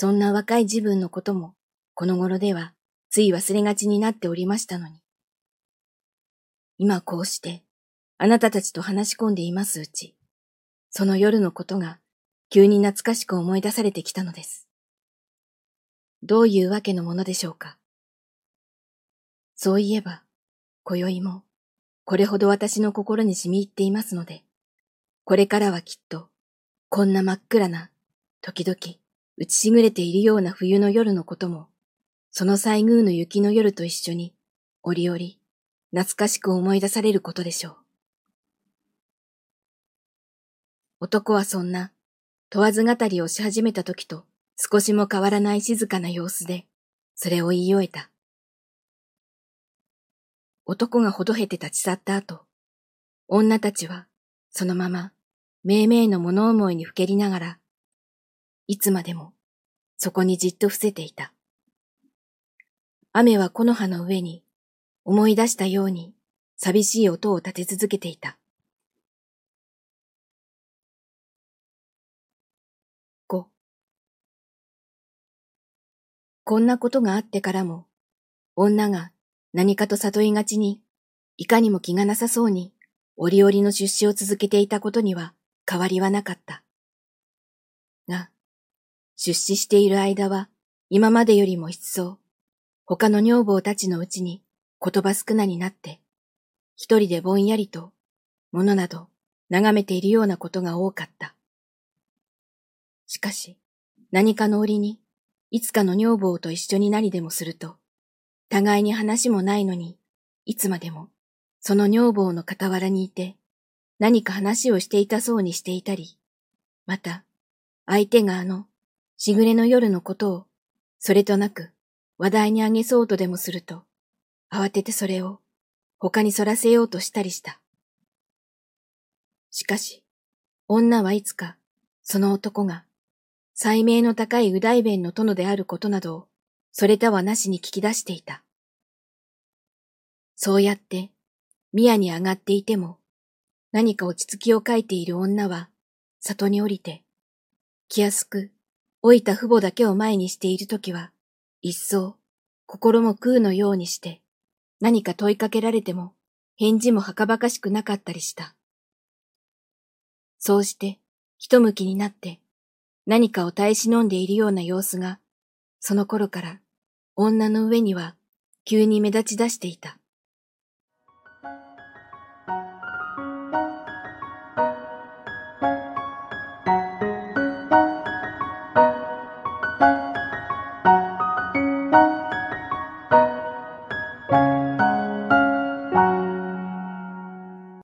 そんな若い自分のことも、この頃ではつい忘れがちになっておりましたのに。今こうして、あなたたちと話し込んでいますうち、その夜のことが急に懐かしく思い出されてきたのです。どういうわけのものでしょうか。そういえば、今宵も、これほど私の心に染み入っていますので、これからはきっと、こんな真っ暗な、時々、打ちしぐれているような冬の夜のことも、その西宮の雪の夜と一緒に、折々、懐かしく思い出されることでしょう。男はそんな、問わず語りをし始めた時と少しも変わらない静かな様子で、それを言い終えた。男がほどへて立ち去った後、女たちはそのまま、めいめいの物思いにふけりながら、いつまでもそこにじっと伏せていた。雨は木の葉の上に思い出したように寂しい音を立て続けていた。こんなことがあってからも、女が何かと悟りがちに、いかにも気がなさそうに、折々の出資を続けていたことには変わりはなかった。出資している間は、今までよりも一層、他の女房たちのうちに言葉少なになって、一人でぼんやりと、物など眺めているようなことが多かった。しかし、何かの折に、いつかの女房と一緒になりでもすると、互いに話もないのに、いつまでもその女房の傍らにいて、何か話をしていたそうにしていたり、また、相手があの、しぐれの夜のことを、それとなく話題にあげそうとでもすると、慌ててそれを他にそらせようとしたりした。しかし、女はいつか、その男が才名の高い右大弁の殿であることなどを、それとはなしに聞き出していた。そうやって、宮に上がっていても、何か落ち着きを書いている女は、里に降りて、気安く、老いた父母だけを前にしているときは、一層、心も空のようにして、何か問いかけられても、返事もはかばかしくなかったりした。そうして、一向きになって、何かを耐え忍んでいるような様子が、その頃から女の上には急に目立ち出していた。